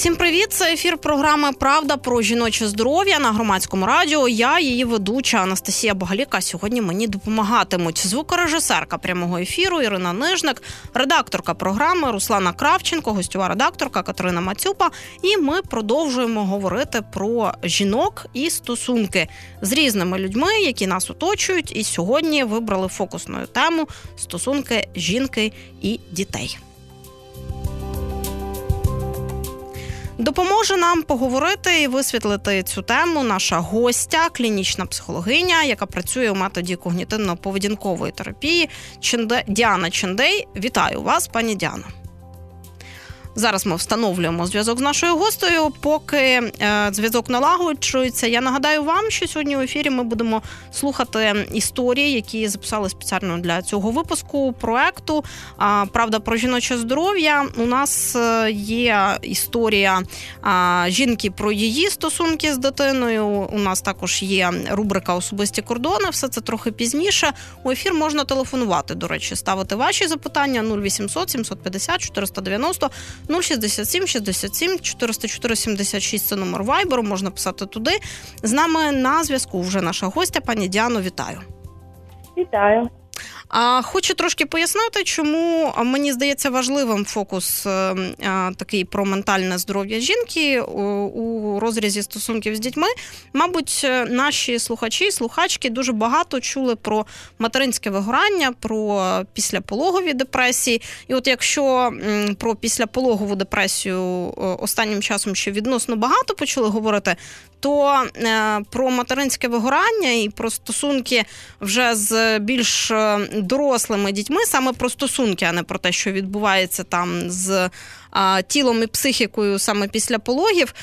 Всім привіт! Це ефір програми Правда про жіноче здоров'я на громадському радіо. Я її ведуча Анастасія Богаліка. Сьогодні мені допомагатимуть звукорежисерка прямого ефіру Ірина Нижник, редакторка програми Руслана Кравченко, гостьова редакторка Катерина Мацюпа. І ми продовжуємо говорити про жінок і стосунки з різними людьми, які нас оточують. І сьогодні вибрали фокусною тему стосунки жінки і дітей. Допоможе нам поговорити і висвітлити цю тему. Наша гостя, клінічна психологиня, яка працює у методі когнітивно-поведінкової терапії. Діана Чендей. Вітаю вас, пані Діана. Зараз ми встановлюємо зв'язок з нашою гостею. Поки е, зв'язок налагоджується. Я нагадаю вам, що сьогодні в ефірі ми будемо слухати історії, які записали спеціально для цього випуску проекту. Правда про жіноче здоров'я. У нас е, є історія жінки про її стосунки з дитиною. У нас також є рубрика Особисті кордони. Все це трохи пізніше. У ефір можна телефонувати. До речі, ставити ваші запитання 0800 750 490 067 67 404 76 – Це номер вайберу. Можна писати туди. З нами на зв'язку вже наша гостя, пані Діано. Вітаю. Вітаю. А хочу трошки пояснити, чому мені здається важливим фокус е, е, такий про ментальне здоров'я жінки у розрізі стосунків з дітьми. Мабуть, е, наші слухачі і слухачки дуже багато чули про материнське вигорання, про післяпологові депресії. І от якщо про післяпологову депресію останнім часом ще відносно багато почали говорити, то е, про материнське вигорання і про стосунки вже з більш е, дорослими дітьми, саме про стосунки, а не про те, що відбувається там з тілом і психікою саме після пологів.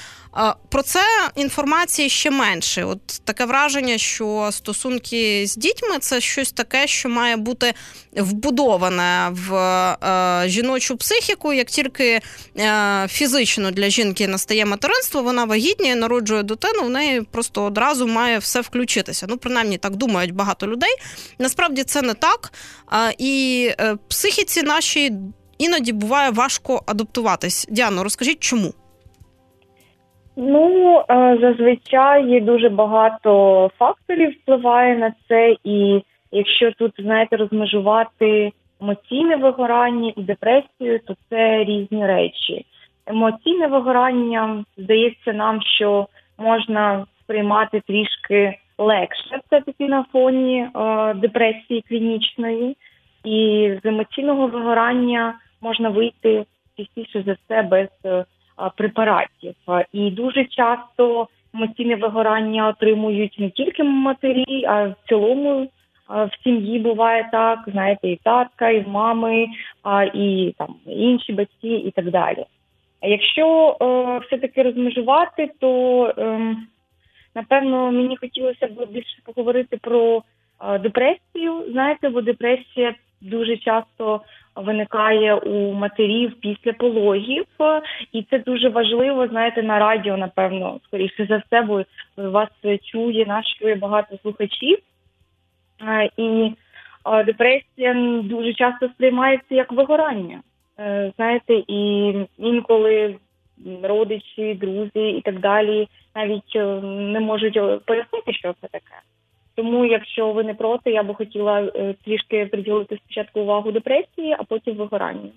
Про це інформації ще менше. От таке враження, що стосунки з дітьми це щось таке, що має бути вбудоване в е, жіночу психіку. Як тільки е, фізично для жінки настає материнство, вона вагітніє, народжує дитину, в неї просто одразу має все включитися. Ну, принаймні так думають багато людей. Насправді це не так. І е, психіці нашій іноді буває важко адаптуватись. Діано, розкажіть, чому? Ну е, зазвичай дуже багато факторів впливає на це, і якщо тут знаєте розмежувати емоційне вигорання і депресію, то це різні речі. Емоційне вигорання здається нам, що можна сприймати трішки легше все таки на фоні е, депресії клінічної, і з емоційного вигорання можна вийти частіше за все без. Е, препаратів. І дуже часто емоційне вигорання отримують не тільки матері, а в цілому в сім'ї буває так, знаєте, і татка, і мами, і там інші батьки, і так далі. Якщо е, все-таки розмежувати, то е, напевно мені хотілося б більше поговорити про е, депресію. Знаєте, бо депресія дуже часто виникає у матерів після пологів, і це дуже важливо. Знаєте, на радіо, напевно, скоріше за все, бо вас чує, нас чує багато слухачів. І депресія дуже часто сприймається як вигорання. Е, знаєте, і інколи родичі, друзі і так далі навіть е, не можуть е, пояснити, що це таке. Тому, якщо ви не проти, я би хотіла е, трішки приділити спочатку увагу депресії, а потім вигоранню.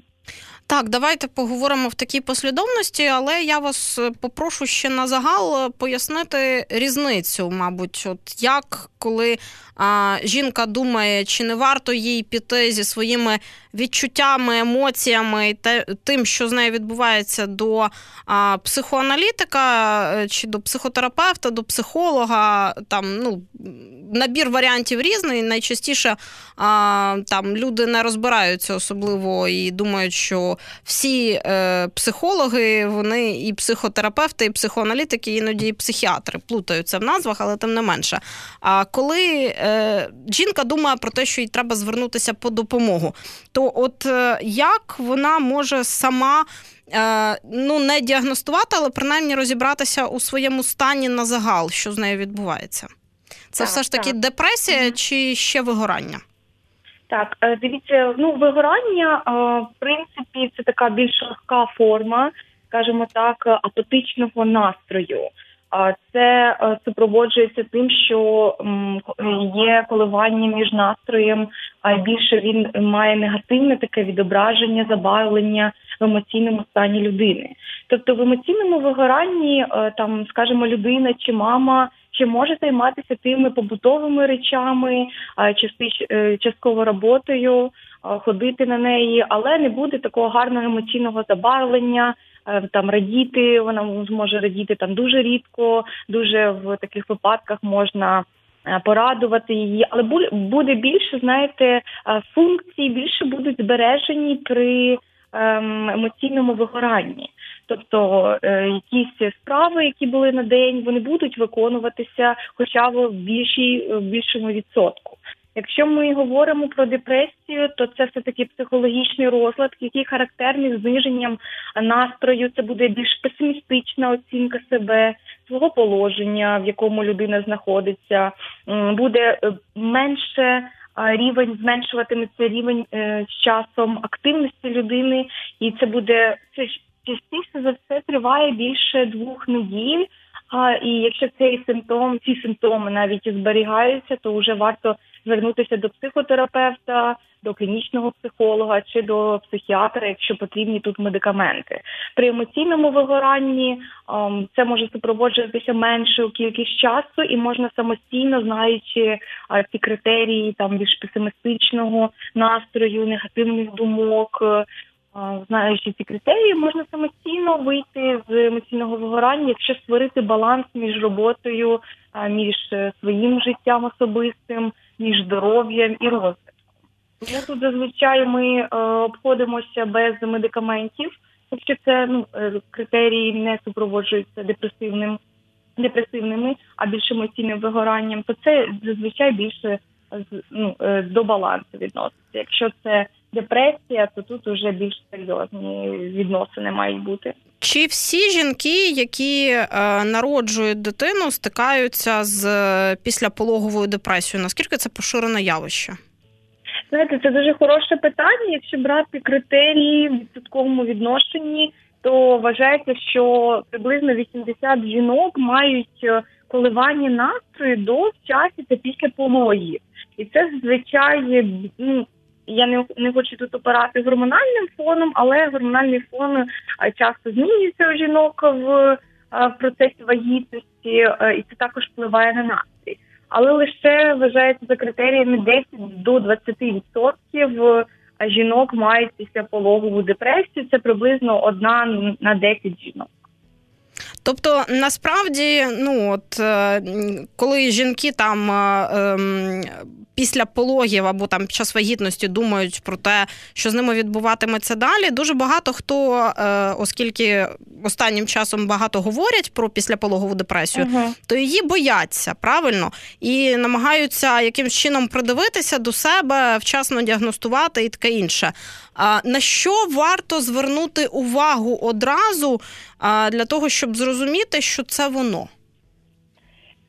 Так, давайте поговоримо в такій послідовності, але я вас е, попрошу ще на загал е, пояснити різницю, мабуть, от як коли а, жінка думає, чи не варто їй піти зі своїми відчуттями, емоціями і те, тим, що з нею відбувається до а, психоаналітика чи до психотерапевта, до психолога, там ну набір варіантів різний. Найчастіше а, там люди не розбираються особливо і думають, що всі е, психологи, вони і психотерапевти, і психоаналітики, іноді і психіатри плутаються в назвах, але тим не менше. А коли е, жінка думає про те, що їй треба звернутися по допомогу, то от е, як вона може сама. Е, ну, не діагностувати, але принаймні розібратися у своєму стані на загал, що з нею відбувається. Це Так, все ж таки так. депресія Мгм. чи ще вигорання? Так, дивіться, ну вигорання, в принципі, це така більш легка форма, скажімо так, апатичного настрою. Це е, супроводжується тим, що є коливання між настроєм, а більше він має негативне таке відображення, забавлення в емоційному стані людини. Тобто в емоційному вигоранні, е, там, скажімо, людина чи мама ще може займатися тими побутовими речами, е, частково роботою, ходити на неї, але не буде такого гарного емоційного забарвлення. Е, Там радіти, вона зможе радіти там дуже рідко, дуже в таких випадках можна е, порадувати її, але бу- буде більше, знаєте, е, функцій більше будуть збережені при ем, емоційному вигоранні. Тобто якісь справи, які були на день, вони будуть виконуватися, хоча б в більшій в більшому відсотку. Якщо ми говоримо про депресію, то це все таки психологічний розлад, який характерний зниженням настрою. Це буде більш песимістична оцінка себе, свого положення, в якому людина знаходиться. Буде е, менше рівень, зменшуватиметься рівень е, з часом активності людини, і це буде це частіше за все триває більше двох неділь. А і якщо цей симптом, ці симптоми навіть зберігаються, то вже варто звернутися до психотерапевта, до клінічного психолога чи до психіатра, якщо потрібні тут медикаменти. При емоційному вигоранні ем, це може супроводжуватися меншою кількість часу, і можна самостійно, знаючи ці критерії там більш песимістичного настрою, негативних думок. е, Знаючи ці критерії, можна самостійно вийти з емоційного вигорання, якщо створити баланс між роботою, між е, своїм життям особистим, між здоров'ям і розвитком. Тому тут зазвичай ми е, обходимося без медикаментів, якщо це ну, е, критерії не супроводжуються депресивним, депресивними, а більш емоційним вигоранням, то це зазвичай більше е, ну, до балансу відноситься. Якщо це депресія, то тут вже більш серйозні відносини мають бути. Чи всі жінки, які е, народжують дитину, стикаються з е, післяпологовою депресією? Наскільки це поширене явище? Знаєте, це дуже хороше питання. Якщо брати критерії в відсотковому відношенні, то вважається, що приблизно 80 жінок мають е, коливання настрою до в часі та після пологів. І це зазвичай ну. Я не, не хочу тут опирати гормональним фоном, але гормональний фон е, часто змінюється у жінок в, е, в процесі вагітності, е, і це також впливає на настрій але лише вважається за критеріями 10 до 20% жінок мають післяпологову депресію. Це приблизно одна на 10 жінок. Тобто, насправді, ну от е, коли жінки там е, ем, після пологів або там під час вагітності думають про те, що з ними відбуватиметься далі, дуже багато хто, е, оскільки останнім часом багато говорять про післяпологову депресію, Угу. то її бояться правильно і намагаються якимось чином придивитися до себе, вчасно діагностувати і таке інше. На що варто звернути увагу одразу для того, щоб зрозуміти, що це воно?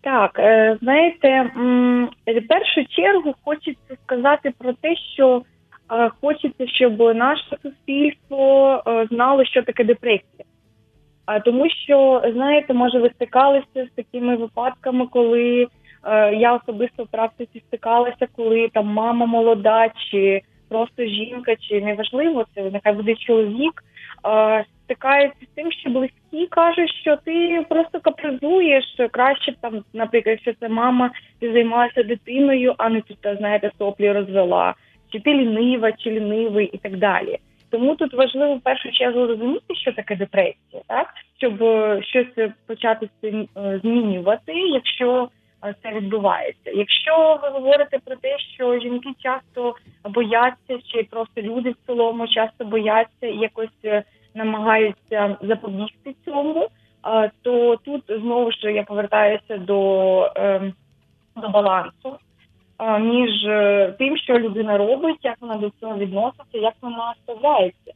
Так, е, знаєте, в першу чергу хочеться сказати про те, що е, хочеться, щоб наше суспільство е, знало, що таке депресія. А тому що, знаєте, може, ви стикалися з такими випадками, коли я особисто в практиці стикалася, коли там мама молода, чи просто жінка, чи неважливо, це нехай буде чоловік, стикається з тим, що близькі кажуть, що ти просто капризуєш, краще там, наприклад, якщо це мама, ти займалася дитиною, а не тут, знаєте, соплі розвела, чи ти лінива, чи лінивий і так далі. Тому тут важливо в першу чергу розуміти, що таке депресія, так щоб е, щось почати е, змінювати, якщо це відбувається. Якщо ви говорите про те, що жінки часто бояться, чи просто люди в цілому часто бояться і якось е, намагаються запобігти цьому, е, то тут знову ж я повертаюся до, е, до балансу е, між е, тим, що людина робить, як вона до цього відноситься, як вона ставляється.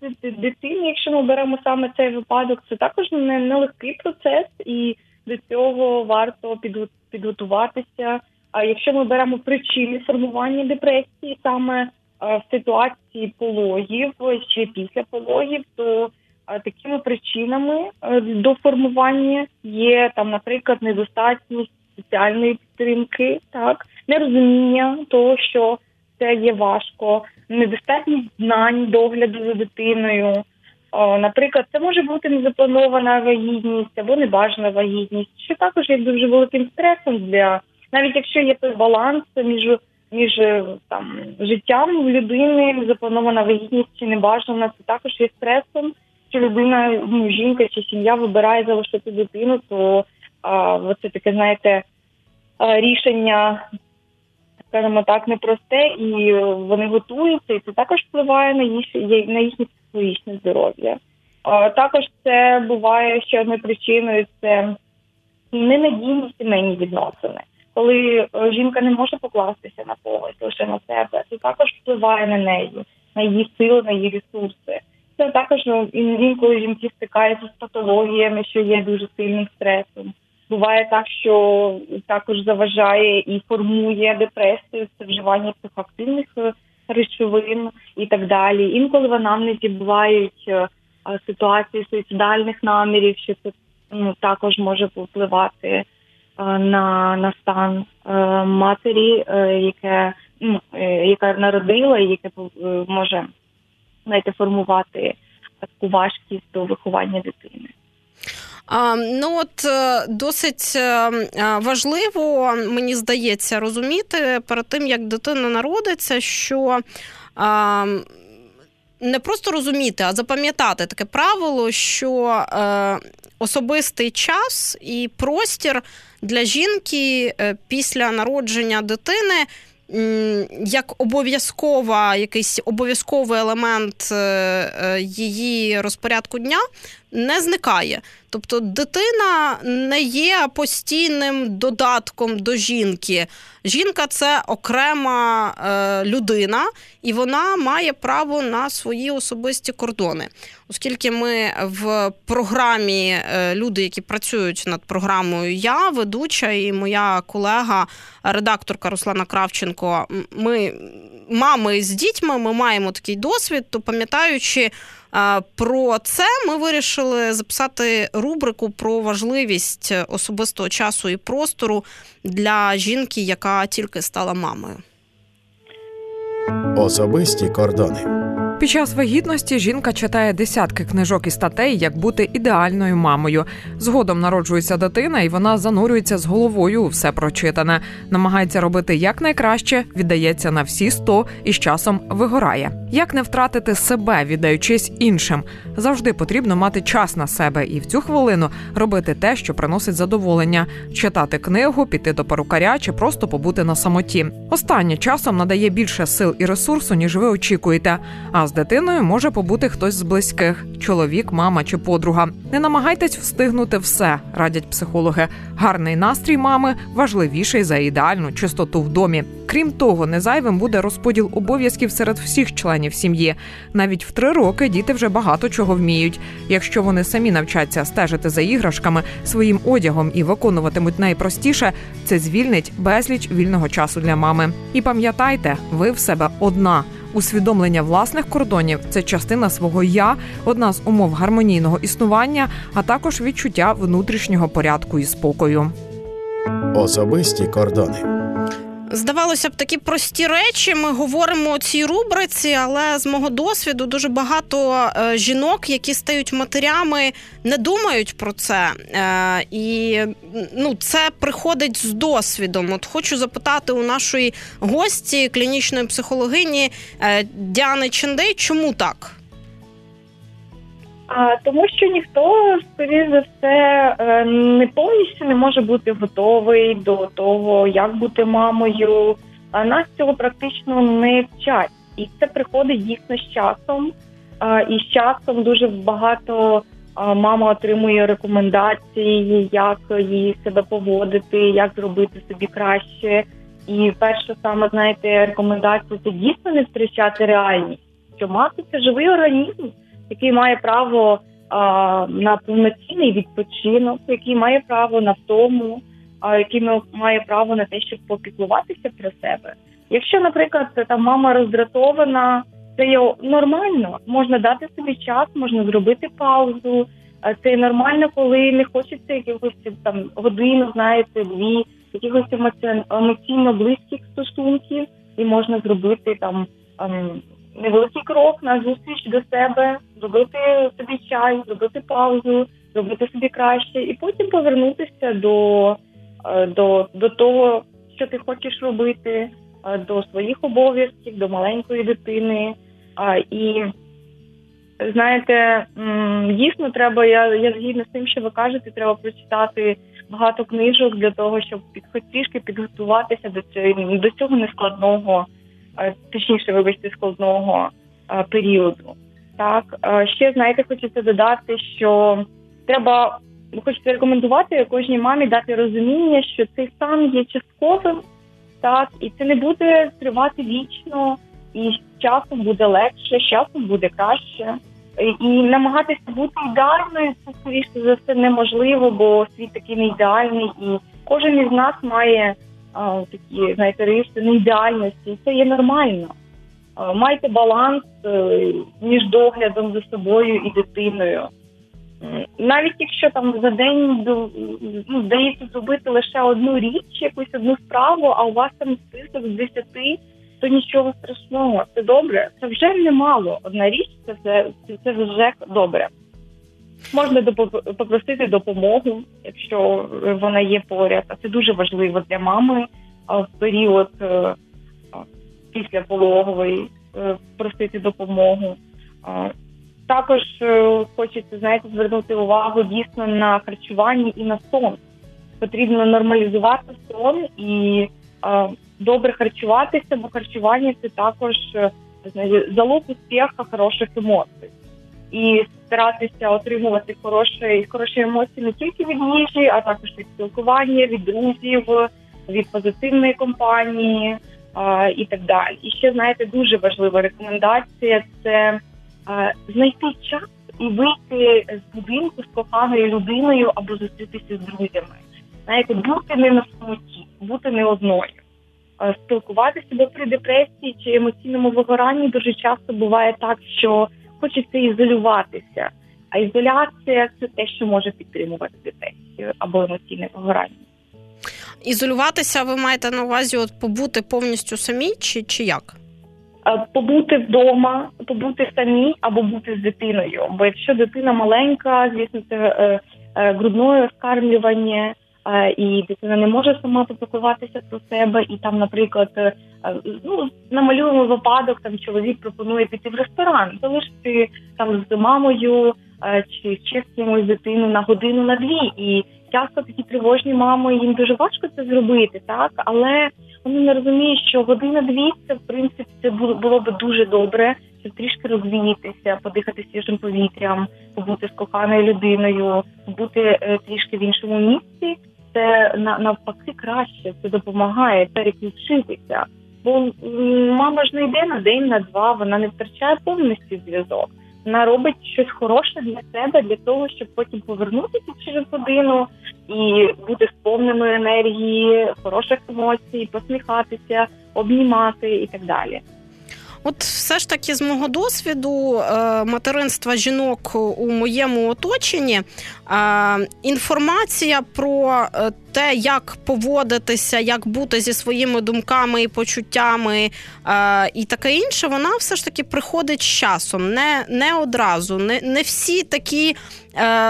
Ди- ди- дитини, якщо ми беремо саме цей випадок, це також не нелегкий процес, і до цього варто підготуватися. А якщо ми беремо причини формування депресії, саме в ситуації пологів чи після пологів, то такими причинами е, до формування є там, наприклад, недостатність соціальної підтримки, так нерозуміння того, що це є важко, недостатність знань догляду за дитиною. Наприклад, це може бути незапланована вагітність або небажана вагітність, що також є дуже великим стресом для навіть якщо є той баланс між між там життям людини, запланована вагітність чи небажана, це також є стресом. Що людина, ну жінка чи сім'я вибирає залишити дитину, то а, це таке, знаєте, рішення, скажімо так, непросте, і вони готуються, і це також впливає на їх на їхнє психологічне здоров'я. Також це буває ще одною причиною це ненадійні сімейні відносини коли е, жінка не може покластися на когось лише на себе, це також впливає на неї, на її сили, на її ресурси. Це також ну, інколи жінки стикаються з патологіями, що є дуже сильним стресом. Буває так, що також заважає і формує депресію, це вживання психоактивних е, речовин і так далі. Інколи в анамнезі бувають е, ситуації суїцидальних намірів, що це ну, також може впливати Е, на на стан матері, яке ну, яка народила, і яке може знаєте, формувати таку важкість до виховання дитини. Ну от досить важливо, мені здається, розуміти перед тим, як дитина народиться, що не просто розуміти, а запам'ятати таке правило, що е, особистий час і простір для жінки е, після народження дитини. Як обов'язкова якийсь обов'язковий елемент е, е, її розпорядку дня не зникає. Тобто дитина не є постійним додатком до жінки. Жінка це окрема е, людина, і вона має право на свої особисті кордони. Оскільки ми в програмі е, люди, які працюють над програмою, я ведуча і моя колега, редакторка Руслана Кравченко, ми мами з дітьми, ми маємо такий досвід, то пам'ятаючи. Про це ми вирішили записати рубрику про важливість особистого часу і простору для жінки, яка тільки стала мамою. Особисті кордони. Під час вагітності жінка читає десятки книжок і статей, як бути ідеальною мамою. Згодом народжується дитина, і вона занурюється з головою у все прочитане, намагається робити якнайкраще, віддається на всі сто і з часом вигорає. Як не втратити себе, віддаючись іншим, завжди потрібно мати час на себе і в цю хвилину робити те, що приносить задоволення, читати книгу, піти до перукаря чи просто побути на самоті. Останнє часом надає більше сил і ресурсу, ніж ви очікуєте. А з дитиною може побути хтось з близьких чоловік, мама чи подруга. Не намагайтесь встигнути все, радять психологи. Гарний настрій мами важливіший за ідеальну чистоту в домі. Крім того, незайвим буде розподіл обов'язків серед всіх членів сім'ї. Навіть в три роки діти вже багато чого вміють. Якщо вони самі навчаться стежити за іграшками, своїм одягом і виконуватимуть найпростіше, це звільнить безліч вільного часу для мами. І пам'ятайте, ви в себе одна. Усвідомлення власних кордонів це частина свого я, одна з умов гармонійного існування, а також відчуття внутрішнього порядку і спокою. Особисті кордони. Здавалося б, такі прості речі. Ми говоримо у цій рубриці, але з мого досвіду дуже багато е, жінок, які стають матерями, не думають про це. Е, і ну, це приходить з досвідом. От хочу запитати у нашої гості, клінічної психологині е, Діани Чендей, чому так? А тому, що ніхто скоріш за все е, не повністю не може бути готовий до того, як бути мамою. А нас цього практично не вчать, і це приходить дійсно з часом. І з часом дуже багато мама отримує рекомендації, як їй себе поводити, як зробити собі краще. І перша саме знаєте, рекомендація це дійсно не втрачати реальність, що мати це живий організм який має право на повноцінний відпочинок, який має право на втому, який має право на те, щоб попіклуватися про себе. Якщо, наприклад, там мама роздратована, це є нормально. Можна дати собі час, можна зробити паузу. Це нормально, коли не хочеться якихось там годину, знаєте, дві, якихось емоційно близьких стосунків, і можна зробити там ем, невеликий крок на зустріч до себе, зробити собі чай, зробити паузу, зробити собі краще, і потім повернутися до, е, до, до того, що ти хочеш робити, е, до своїх обов'язків, до маленької дитини. І знаєте, дійсно треба. Я я згідна з тим, що ви кажете, треба прочитати багато книжок для того, щоб під трішки підготуватися до цього до цього нескладного, точніше, вибачте, складного періоду. Так ще знаєте, хочеться додати, що треба хочеться рекомендувати кожній мамі дати розуміння, що цей стан є частковим, так і це не буде тривати вічно і з часом буде легше, з часом буде краще. І намагатися бути ідеальною це скоріше за все неможливо, бо світ такий не ідеальний, і кожен із нас має а, такі знаєте, риси неідеальності. І це є нормально. А, майте баланс е, між доглядом за собою і дитиною. Навіть якщо там за день ну, вдається зробити лише одну річ, якусь одну справу, а у вас там список з десяти то нічого страшного, це добре. Це вже немало. Одна річ, це вже це вже добре. Можна попросити допомогу, якщо вона є поряд. А це дуже важливо для мами в період е, після пологової е, просити допомогу. Також е, хочеться знаєте, звернути увагу дійсно на харчування і на сон. Потрібно нормалізувати сон і добре харчуватися, бо харчування це також залог успіху хороших емоцій. І старатися отримувати хороші хороші емоції не тільки від їжі, а також від спілкування, від друзів, від позитивної компанії а, і так далі. І ще знаєте, дуже важлива рекомендація це а, знайти час і вийти з будинку з коханою людиною або зустрітися з друзями. Знаєте, бути не на самоті, бути не одною. Спілкуватися, бо при депресії чи емоційному вигоранні дуже часто буває так, що хочеться ізолюватися. А ізоляція це те, що може підтримувати депресію або емоційне вигорання. Ізолюватися, ви маєте на увазі от побути повністю самі, чи, чи як? Е, побути вдома, побути самі або бути з дитиною. Бо якщо дитина маленька, звісно, це е, е, грудне скармлювання, і дитина не може сама попікуватися про себе, і там, наприклад, е, ну намалюємо випадок, там чоловік пропонує піти в ресторан, залишити там з мамою е, чи ще з кимось дитину на годину на дві. І часто такі тривожні мами їм дуже важко це зробити, так? Але вони не розуміють, що година-дві це в принципі це було б дуже добре, щоб трішки розвіятися, подихати свіжим повітрям, побути з коханою людиною, бути е, трішки в іншому місці це навпаки краще, це допомагає переключитися. Бо мама ж не йде на день, на два, вона не втрачає повністю зв'язок. Вона робить щось хороше для себе, для того, щоб потім повернутися через годину і бути сповненою енергії, хороших емоцій, посміхатися, обнімати і так далі. От все ж таки, з мого досвіду е, материнства жінок у моєму оточенні е, інформація про е, те, як поводитися, як бути зі своїми думками і почуттями і таке інше, вона все ж таки приходить з часом, не не одразу. Не, Не всі такі.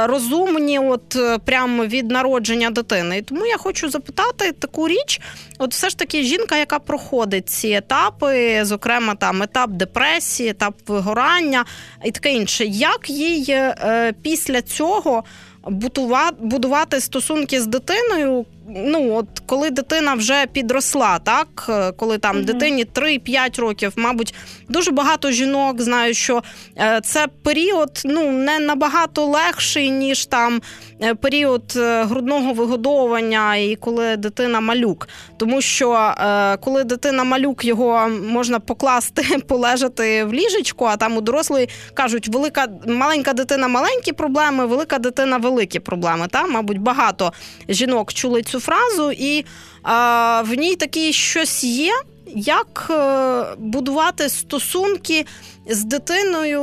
Розумні, от прямо від народження дитини. І тому я хочу запитати таку річ: от все ж таки жінка, яка проходить ці етапи, зокрема там етап депресії, етап вигорання і таке інше, як їй е, після цього будувати стосунки з дитиною, ну от коли дитина вже підросла, так е, коли там mm дитині 3-5 років, мабуть, дуже багато жінок знають, що е, це період ну не набагато легший, ніж там е, період грудного вигодовування і коли дитина малюк. Тому що коли дитина малюк, його можна покласти, полежати в ліжечку, а там у дорослої кажуть, велика маленька дитина маленькі проблеми, велика дитина великі проблеми. Та, Мабуть, багато жінок чули цю фразу, і а, в ній такі щось є. Як е, будувати стосунки з дитиною,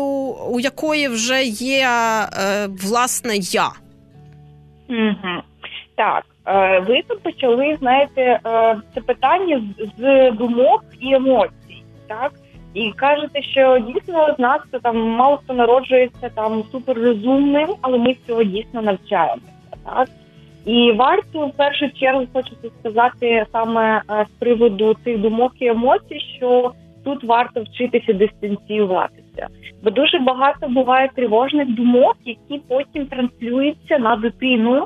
у якої вже є е, власне я? Угу. Так, е, ви тут почали, знаєте, це питання з думок і емоцій, так? І кажете, що дійсно з нас там мало хто народжується там суперрозумним, але ми цього дійсно навчаємося, так? І варто в першу чергу хочеться сказати саме е, з приводу цих думок і емоцій, що тут варто вчитися дистанціюватися, бо дуже багато буває тривожних думок, які потім транслюються на дитину,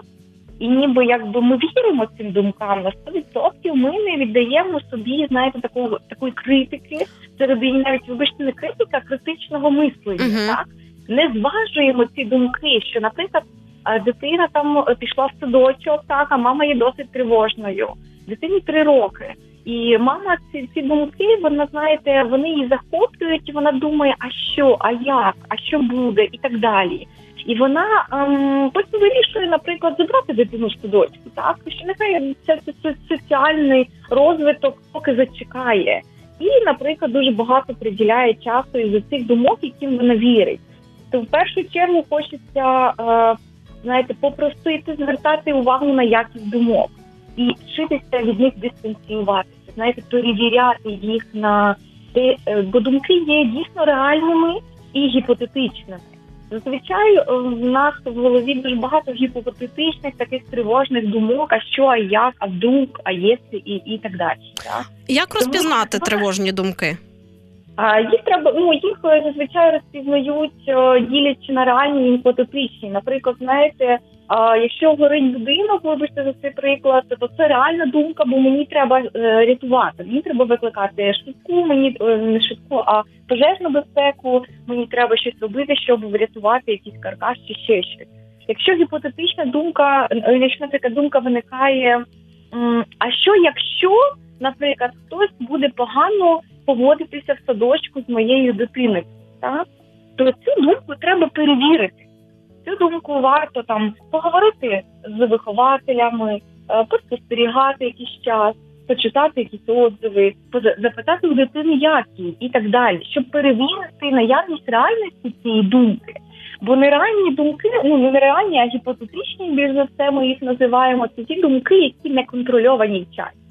і ніби якби ми віримо цим думкам на 100% ми не віддаємо собі, знаєте, такого такої критики середині, навіть вибачте, не критика, а критичного мислення, uh-huh. так? Не зважуємо ці думки, що, наприклад дитина там пішла в садочок, так а мама є досить тривожною. Дитині три роки. І мама ці ці думки, вона знаєте, вони її захоплюють, і вона думає, а що, а як, а що буде, і так далі. І вона ем, потім вирішує, наприклад, забрати дитину в садочку, так що нехай це, це, це соціальний розвиток поки зачекає. І, наприклад, дуже багато приділяє часу із цих думок, яким вона вірить. То в першу чергу хочеться. Е, знаєте, попросити звертати увагу на якість думок і вчитися від них дистанціюватися, знаєте, перевіряти їх на те, е, бо думки є дійсно реальними і гіпотетичними. Зазвичай е, в нас в голові дуже багато гіпотетичних таких тривожних думок, а що, а як, а вдруг, а єси і і так далі. Так? Як розпізнати Тому, тривожні думки? А їх треба ну їх е, зазвичай розпізнають, е, ділячи на реальні і. Наприклад, знаєте, якщо горить будинок, вибачте за цей приклад, то це реальна думка, бо мені треба е, рятувати. Мені треба викликати швидку, мені не швидку, а пожежну безпеку. Мені треба щось робити, щоб врятувати якийсь каркас чи ще щось. Якщо гіпотетична думка, якщо наприклад, думка виникає, а що якщо, наприклад, хтось буде погано поводитися в садочку з моєю дитиною, так то цю думку треба перевірити. Цю думку варто там поговорити з вихователями, е, поспостерігати якийсь час, почитати якісь отзиви, запитати у дитини, як їй і так далі, щоб перевірити наявність реальності цієї думки. Бо нереальні думки, ну не нереальні, а гіпотетичні більш за все ми їх називаємо. Це ті думки, які не контрольовані в часі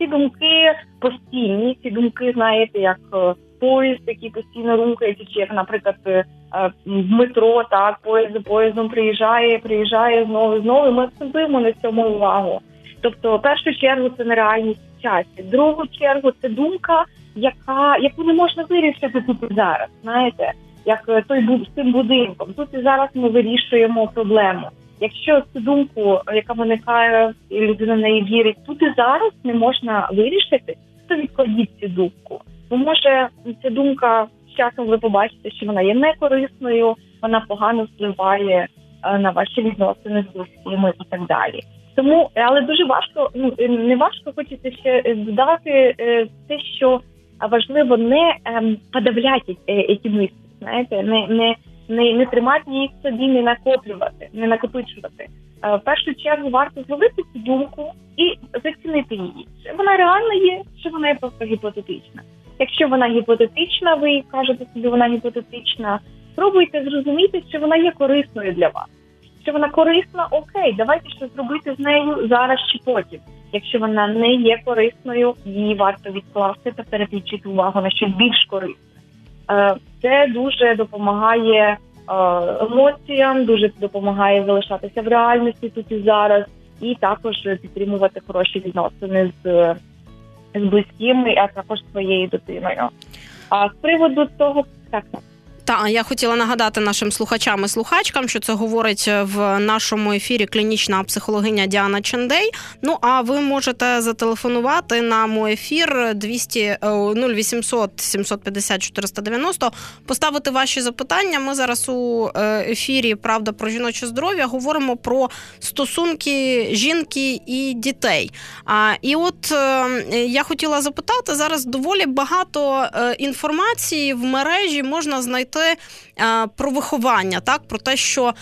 ці думки постійні, ці думки, знаєте, як е, поїзд, який постійно рухається, чи як, наприклад, е, в метро, так, поїзд за поїздом приїжджає, приїжджає знову знову. і Ми акцентуємо на цьому увагу. Тобто, в першу чергу, це нереальність часі. В другу чергу це думка, яка яку не можна вирішити тут і зараз. Знаєте, як е, той був з цим будинком. Тут і зараз ми вирішуємо проблему. Якщо цю думку, яка виникає, і людина в неї вірить, тут і зараз не можна вирішити, то відкладіть цю думку. Бо може ця думка з часом ви побачите, що вона є некорисною, вона погано впливає е, на ваші відносини з близькими і так далі. Тому, але дуже важко, ну не важко хочеться ще додати е, те, що важливо не ем, подавляти е, ці мислі, знаєте, не не не не тримати їх собі, не накоплювати, не накопичувати. Е, в першу чергу варто зловити цю думку і зацінити її. Чи вона реальна є, чи вона є просто гіпотетична. Якщо вона гіпотетична, ви кажете собі, вона гіпотетична. Спробуйте зрозуміти, чи вона є корисною для вас. Якщо вона корисна, окей, давайте щось зробити з нею зараз чи потім. Якщо вона не є корисною, її варто відкласти та переключити увагу на щось більш корисне. Е, це дуже допомагає е, емоціям, дуже допомагає залишатися в реальності тут і зараз, і також підтримувати хороші відносини з з близькими, а також своєю дитиною. А з приводу того, так Та я хотіла нагадати нашим слухачам і слухачкам, що це говорить в нашому ефірі клінічна психологиня Діана Чендей. Ну а ви можете зателефонувати на мой ефір 200 0800 750 490, поставити ваші запитання. Ми зараз у е, ефірі Правда про жіноче здоров'я говоримо про стосунки жінки і дітей. А і от е, я хотіла запитати зараз доволі багато е, інформації в мережі можна знайти е, про виховання, так про те, що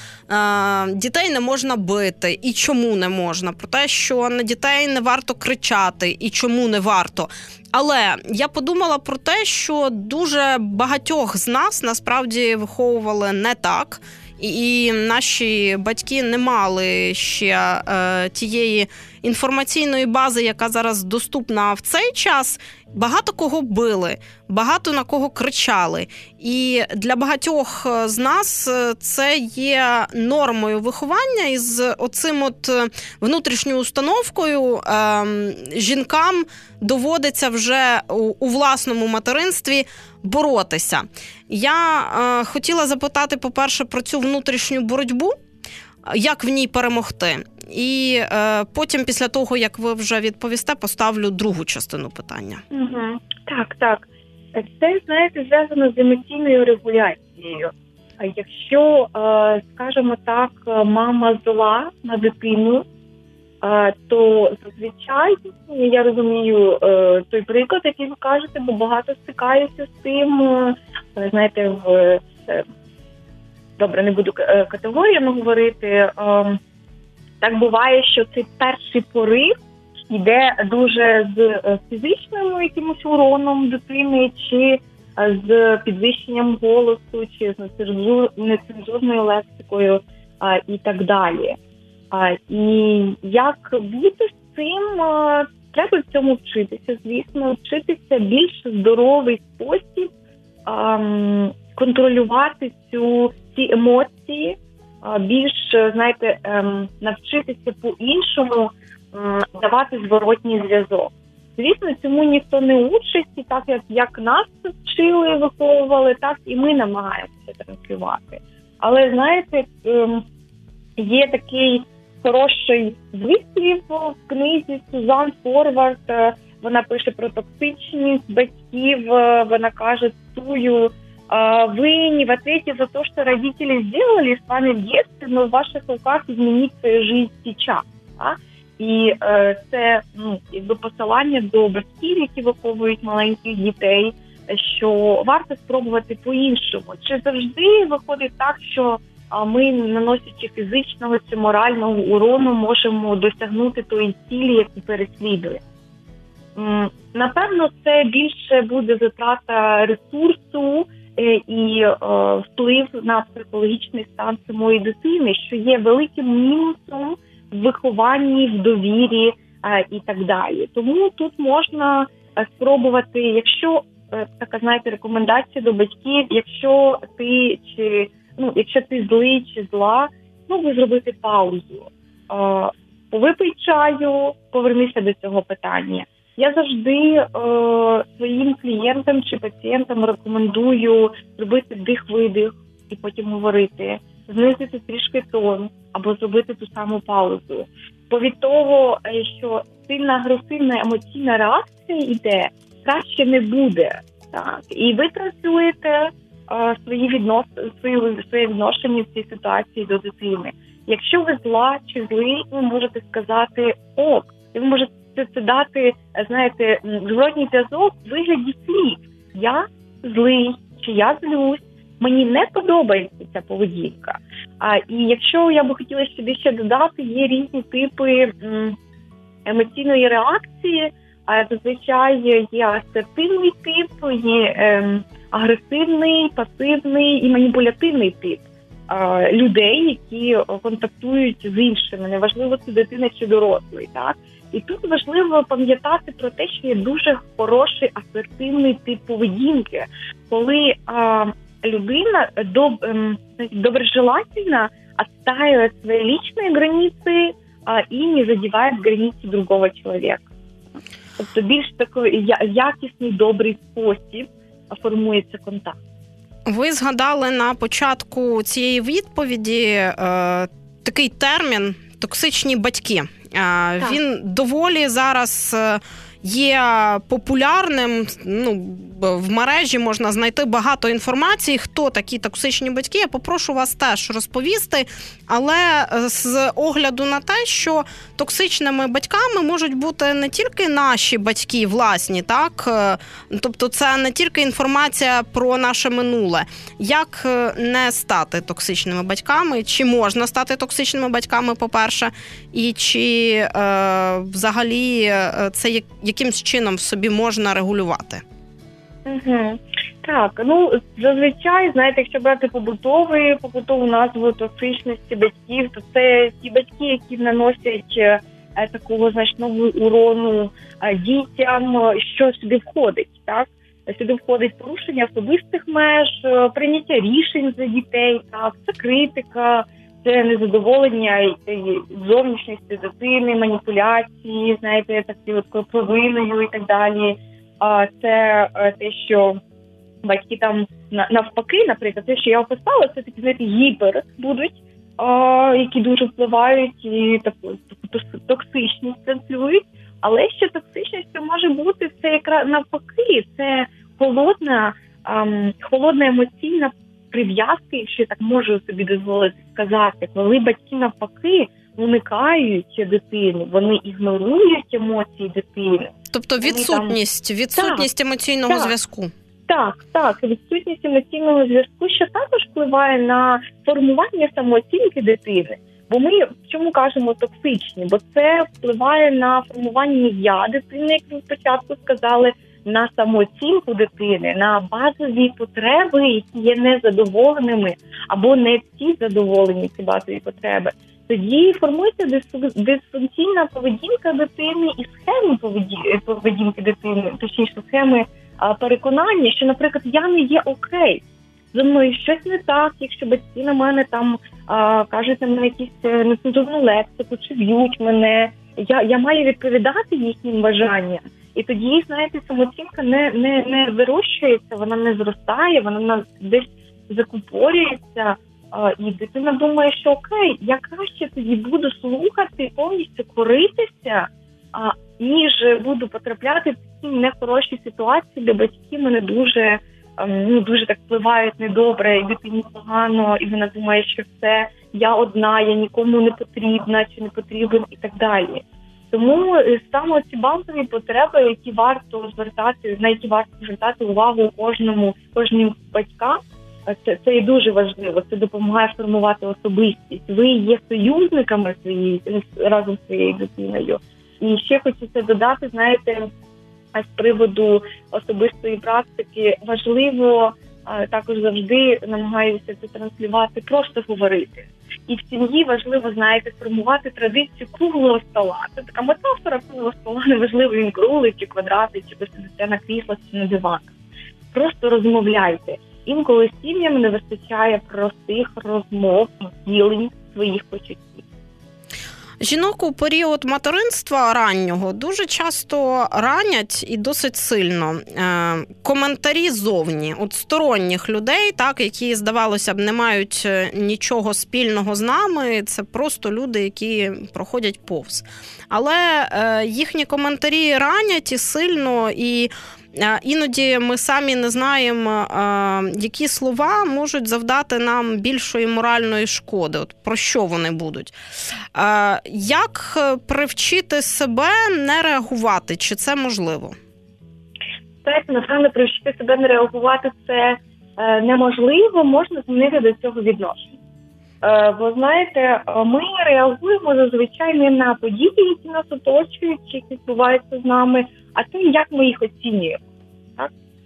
дітей не можна бити і чому не можна, про те, що на дітей не варто кричати і чому не варто. Але я подумала про те, що дуже багатьох з нас насправді виховували не так і наші батьки не мали ще е, тієї інформаційної бази, яка зараз доступна в цей час. Багато кого били, багато на кого кричали. І для багатьох е, з нас е, це є нормою виховання із оцим от е, внутрішньою установкою ем, жінкам доводиться вже у власному материнстві боротися. Я хотіла запитати, по-перше, про цю внутрішню боротьбу, як в ній перемогти. І е, потім, після того, як ви вже відповісте, поставлю другу частину питання. Угу. Так, так. Це, знаєте, зв'язано з емоційною регуляцією. Якщо, е, скажімо так, мама зла на дитину, то зазвичай я розумію е, той приклад, який ви кажете, бо багато стикаються з тим. Е, знаєте, в е, добре, не буду категоріями говорити. Так буває, що цей перший порив йде дуже з фізичним якимось уроном дитини, чи з підвищенням голосу, чи з нецензурною лексикою і так далі. І як бути з цим, треба в цьому вчитися. Звісно, вчитися більш здоровий спосіб а, контролювати цю ці емоції, а, більш знаєте, ем, навчитися по-іншому давати зворотній зв'язок. Звісно, цьому ніхто не учить, і так як як нас вчили, виховували, так і ми намагаємося транслювати. Але знаєте, ем, є такий хороший вислів в книзі Сузан Форвард. Е, вона пише про токсичність батьків. Е, вона каже, цую вы не в ответе за то, что родители сделали с вами в детстве, но в ваших руках изменить свою жизнь сейчас. А? І е, це ну якби посилання до батьків, які виховують маленьких дітей, що варто спробувати по-іншому. Чи завжди виходить так, що а ми, наносячи фізичного чи морального урону, можемо досягнути тої цілі, яку переслідує. Напевно, це більше буде затрата ресурсу е, і е, вплив на психологічний стан самої дитини, що є великим мінусом в вихованні, в довірі е, і так далі. Тому тут можна спробувати, якщо така знаєте, рекомендація до батьків, якщо ти чи ну, якщо ти злий чи зла, ну зробити паузу. Випий чаю, повернися до цього питання. Я завжди е, своїм клієнтам чи пацієнтам рекомендую зробити дих-видих і потім говорити, знизити трішки тон або зробити ту саму паузу. Бо від того, е, що сильна агресивна емоційна реакція йде, краще не буде. Так, і ви транслюєте свої віднос свої, своє відношення в цій ситуації до дитини. Якщо ви зла чи злий, ви можете сказати ок, і ви можете це дати, знаєте, зворотній зв'язок в вигляді слів. Я злий чи я злюсь. Мені не подобається ця поведінка. А і якщо я би хотіла собі ще додати, є різні типи емоційної реакції. А зазвичай є асертивний тип, є ем, агресивний, пасивний і маніпулятивний тип е, людей, які контактують з іншими. Неважливо, це дитина чи дорослий. Так і тут важливо пам'ятати про те, що є дуже хороший асертивний тип поведінки, коли а, людина доб, ем, доброжелательно отстаивает свои личные границы а, и не задевает границы другого человека. Тобто більш такий якісний добрий спосіб формується контакт. Ви згадали на початку цієї відповіді е, такий термін токсичні батьки. Е, він доволі зараз. Є популярним. Ну в мережі можна знайти багато інформації, хто такі токсичні батьки. Я попрошу вас теж розповісти, але е, з огляду на те, що токсичними батьками можуть бути не тільки наші батьки, власні, так е, тобто, це не тільки інформація про наше минуле, як е, не стати токсичними батьками, чи можна стати токсичними батьками, по-перше, і чи е, взагалі це якимсь чином в собі можна регулювати. Угу. Так, ну зазвичай, знаєте, якщо брати побутовий, побутову назву токсичності батьків, то це ті батьки, які наносять е, такого значного урону е, дітям, що сюди входить, так сюди входить порушення особистих меж, е, прийняття рішень за дітей, так це критика, це незадоволення зовнішністю дитини, маніпуляції, знаєте, такі от провиною і так далі А це е, те, що батьки там навпаки, наприклад, те, що я описала, це такі знаєте, гіпер будуть, які дуже впливають і таку токсичність транслюють. Але ще токсичністю може бути це якраз навпаки, це холодна, ем, холодна емоційна прив'язка, якщо я так можу собі дозволити сказати, коли батьки навпаки уникають дитини, вони ігнорують емоції дитини. Тобто відсутність, відсутність так, емоційного так. зв'язку. Так, так, відсутність емоційного зв'язку, що також впливає на формування самооцінки дитини. Бо ми чому кажемо токсичні? Бо це впливає на формування я дитини, як ви спочатку сказали, на самооцінку дитини, на базові потреби, які є незадоволеними, або не всі задоволені ці базові потреби тоді формується дисфункційна поведінка дитини і схеми поведінки дитини, точніше схеми переконання, що, наприклад, я не є окей. Зі мною щось не так, якщо батьки на мене там а, кажуть на якісь е, нецензурну лексику, чи б'ють мене. Я я маю відповідати їхнім бажанням. І тоді, знаєте, самооцінка не не, не вирощується, вона не зростає, вона десь закупорюється. І дитина думає, що окей, я краще тоді буду слухати, повністю коритися, а ніж буду потрапляти в такі нехороші ситуації, де батьки мене дуже ем, ну дуже так впливають недобре, і дитині погано, і вона думає, що все я одна, я нікому не потрібна чи не потрібен, і так далі. Тому е, саме ці базові потреби, які варто звертати, на які варто звертати увагу кожному кожним батькам. Це це і дуже важливо. Це допомагає формувати особистість. Ви є союзниками своєї разом з своєю дитиною. І ще хочеться додати, знаєте, з приводу особистої практики важливо також завжди намагаюся це транслювати, просто говорити. І в сім'ї важливо, знаєте, формувати традицію круглого стола. Це така метафора круглого стола, неважливо він круглий чи квадратний, чи ви сидите на кріслах, чи на диванах. Просто розмовляйте. Інколи сім'ям не вистачає простих розмов ділень своїх почуттів. Жінок у період материнства раннього дуже часто ранять і досить сильно е, коментарі зовні от сторонніх людей, так які здавалося б не мають е, нічого спільного з нами. Це просто люди, які проходять повз. Але е, їхні коментарі ранять і сильно і Іноді ми самі не знаємо, які слова можуть завдати нам більшої моральної шкоди. От Про що вони будуть? Як привчити себе не реагувати? Чи це можливо? Так, напевно, привчити себе не реагувати це е, неможливо, можна змінити до цього відношення. Е, бо знаєте, ми реагуємо зазвичай не на події, які нас оточують, які відбуваються з нами, а те, як ми їх оцінюємо.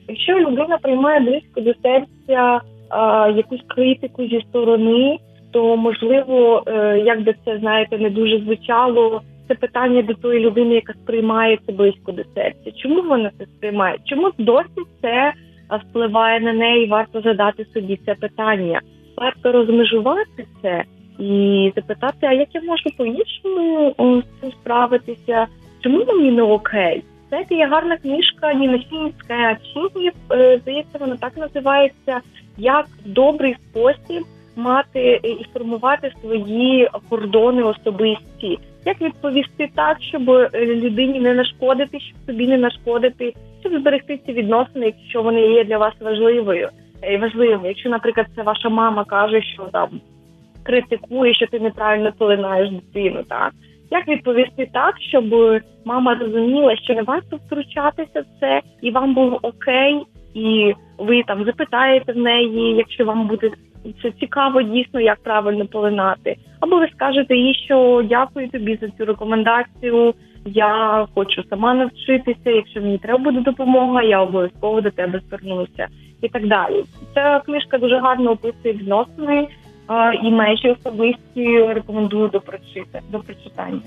Якщо людина приймає близько до серця а, якусь критику зі сторони, то можливо, е, як би це знаєте, не дуже звучало. Це питання до тої людини, яка сприймає це близько до серця. Чому вона це сприймає? Чому досі це впливає на неї? Варто задати собі це питання. Варто розмежувати це і запитати, а як я можу по іншому з цим справитися? Чому мені не окей? Знаєте, є гарна книжка Ніносінська Чігні, е, здається, вона так називається Як добрий спосіб мати і формувати свої кордони особисті. Як відповісти так, щоб е, людині не нашкодити, щоб собі не нашкодити, щоб зберегти ці відносини, якщо вони є для вас важливою е, важливими. Якщо, наприклад, це ваша мама каже, що там критикує, що ти неправильно полинаєш дитину, так як відповісти так, щоб мама розуміла, що не варто втручатися в це, і вам було окей, і ви там запитаєте в неї, якщо вам буде це цікаво, дійсно, як правильно полинати, або ви скажете їй, що дякую тобі за цю рекомендацію. Я хочу сама навчитися. Якщо мені треба буде допомога, я обов'язково до тебе звернуся і так далі. Ця книжка дуже гарно описує відносини і межі особисті рекомендую до прочитання. До прочитання.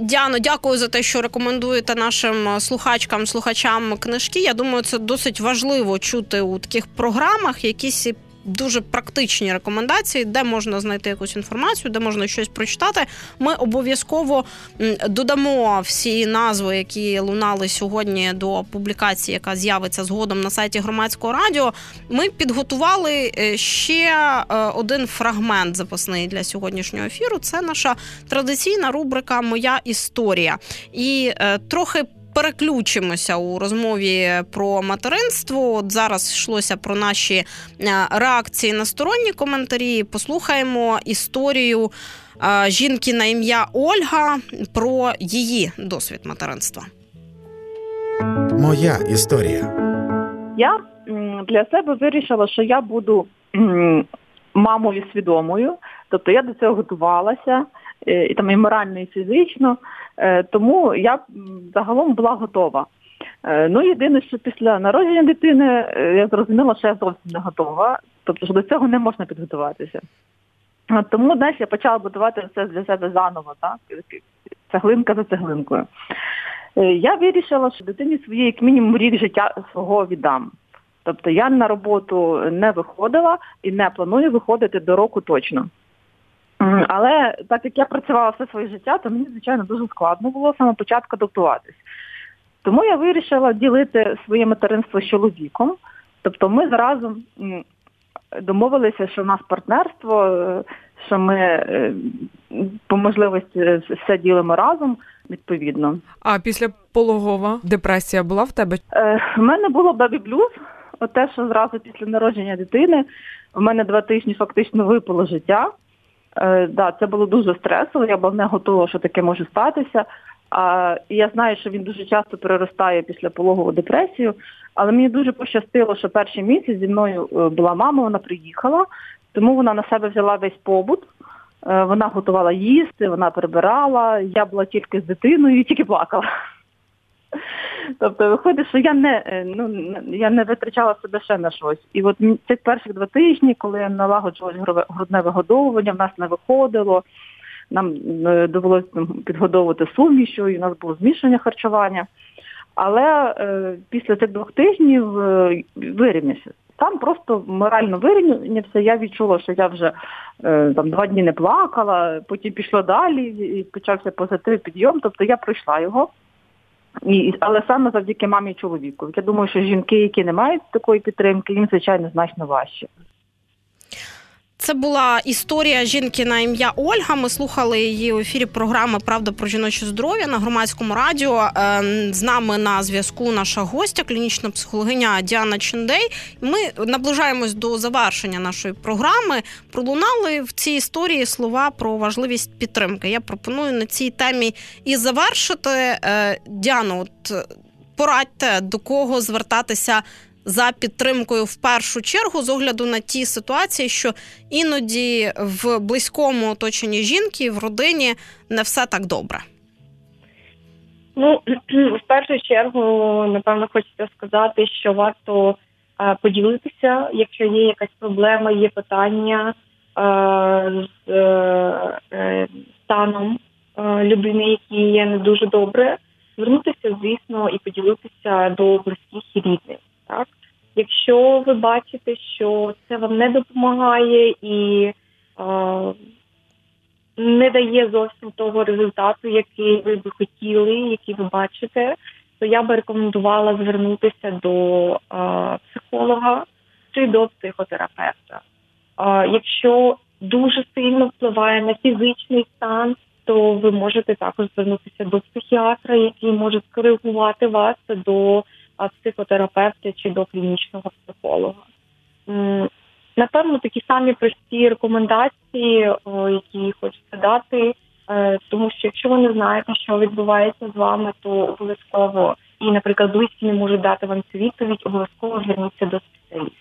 Діано, дякую за те, що рекомендуєте нашим слухачкам, слухачам книжки. Я думаю, це досить важливо чути у таких програмах якісь дуже практичні рекомендації, де можна знайти якусь інформацію, де можна щось прочитати. Ми обов'язково додамо всі назви, які лунали сьогодні до публікації, яка з'явиться згодом на сайті громадського радіо. Ми підготували е, ще е, один фрагмент запасний для сьогоднішнього ефіру. Це наша традиційна рубрика Моя історія і е, трохи переключимося у розмові про материнство. От зараз йшлося про наші е, реакції на сторонні коментарі. Послухаємо історію е, жінки на ім'я Ольга про її досвід материнства. Моя історія. Я для себе вирішила, що я буду мамою свідомою, тобто я до цього готувалася е, і там і морально, і фізично. Е, тому я загалом була готова. Е, ну, єдине, що після народження дитини е, я зрозуміла, що я зовсім не готова, тобто що до цього не можна підготуватися. Тому знаєш, я почала будувати все для себе заново, так? цеглинка за цеглинкою. Я вирішила, що дитині своїй, як мінімум, рік життя свого віддам. Тобто я на роботу не виходила і не планую виходити до року точно. Але так як я працювала все своє життя, то мені, звичайно, дуже складно було саме початку адаптуватись. Тому я вирішила ділити своє материнство з чоловіком. Тобто ми разом домовилися, що в нас партнерство, е, що ми е, по можливості все ділимо разом відповідно. А після пологова депресія була в тебе? Е, У мене було бебі блюз, от те, що зразу після народження дитини у мене два тижні фактично випало життя. Е, да, це було дуже стресово, я була не готова, що таке може статися. А, І я знаю, що він дуже часто переростає після пологову депресію, але мені дуже пощастило, що перший місяць зі мною е, була мама, вона приїхала, тому вона на себе взяла весь побут. Е, вона готувала їсти, вона прибирала, я була тільки з дитиною і тільки плакала. Тобто виходить, що я не е, ну я не витрачала себе ще на щось. І от цих перших два тижні, коли я налагоджувалось грудне вигодовування, в нас не виходило. Нам е, довелося підгодовувати сумішю, і у нас було змішання харчування. Але е, після цих двох тижнів е, вирівнявся. Там просто морально вирівнявся. Я відчула, що я вже е, там два дні не плакала, потім пішло далі, і почався позитив підйом. Тобто я пройшла його. І, Але саме завдяки мамі і чоловіку. Я думаю, що жінки, які не мають такої підтримки, їм звичайно значно важче. Це була історія жінки на ім'я Ольга. Ми слухали її у ефірі програми Правда про жіноче здоров'я на громадському радіо. Ем, з нами на зв'язку наша гостя, клінічна психологиня Діана Чендей. Ми наближаємось до завершення нашої програми. Пролунали в цій історії слова про важливість підтримки. Я пропоную на цій темі і завершити. Е, Діано, от порадьте до кого звертатися за підтримкою в першу чергу з огляду на ті ситуації, що іноді в близькому оточенні жінки в родині не все так добре. Ну в першу чергу, напевно, хочеться сказати, що варто е, поділитися, якщо є якась проблема, є питання е, з е, станом людини, які є не дуже добре, звернутися, звісно, і поділитися до близьких і рідних. Якщо ви бачите, що це вам не допомагає і е, не дає зовсім того результату, який ви би хотіли, який ви бачите, то я би рекомендувала звернутися до е, психолога чи до психотерапевта. Е, якщо дуже сильно впливає на фізичний стан, то ви можете також звернутися до психіатра, який може скоригувати вас до психотерапевта чи до клінічного психолога. Напевно, такі самі прості рекомендації, які хочеться дати, е, тому що якщо ви не знаєте, що відбувається з вами, то обов'язково і, наприклад, близькі не можуть дати вам цю відповідь, обов'язково зверніться до спеціаліста.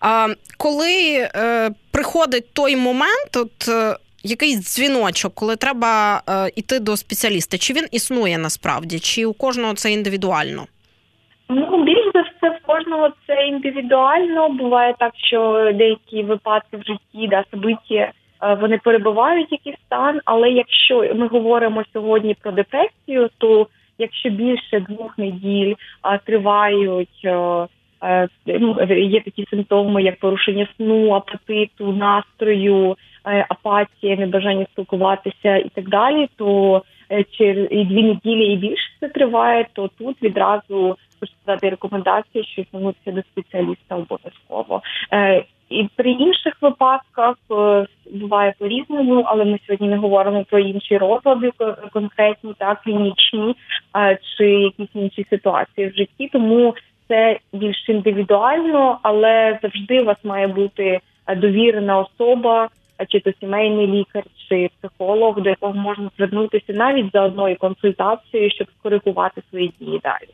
А коли е, приходить той момент, от е, якийсь дзвіночок, коли треба е, йти до спеціаліста, чи він існує насправді, чи у кожного це індивідуально? Ну, більш за все, в кожного це індивідуально. Буває так, що деякі випадки в житті, да, собиття, е, вони перебувають якийсь стан, але якщо ми говоримо сьогодні про депресію, то якщо більше двох неділь а, тривають, е, е, ну, є такі симптоми, як порушення сну, апетиту, настрою, е, апатія, небажання спілкуватися і так далі, то е, через дві неділі і більше це триває, то тут відразу хочу дати рекомендації, що звернутися до спеціаліста обов'язково. Е, і при інших випадках е, буває по-різному, але ми сьогодні не говоримо про інші розлади конкретні та клінічні е, чи якісь інші ситуації в житті. Тому це більш індивідуально, але завжди у вас має бути е, довірена особа, чи то сімейний лікар, чи психолог, до якого можна звернутися навіть за одною консультацією, щоб скоригувати свої дії далі.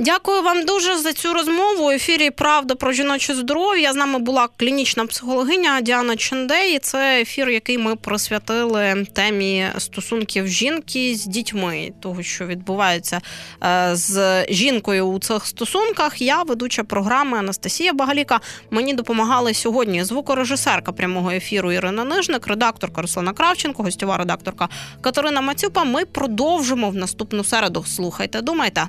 Дякую вам дуже за цю розмову. У ефірі Правда про жіноче здоров'я. З нами була клінічна психологиня Діана Чендей. Це ефір, який ми присвятили темі стосунків жінки з дітьми, того, що відбувається е, з жінкою у цих стосунках. Я ведуча програми Анастасія Багаліка. Мені допомагали сьогодні звукорежисерка прямого ефіру Ірина Нижник, редакторка Руслана Кравченко, гостьова редакторка Катерина Мацюпа. Ми продовжимо в наступну середу. Слухайте, думайте.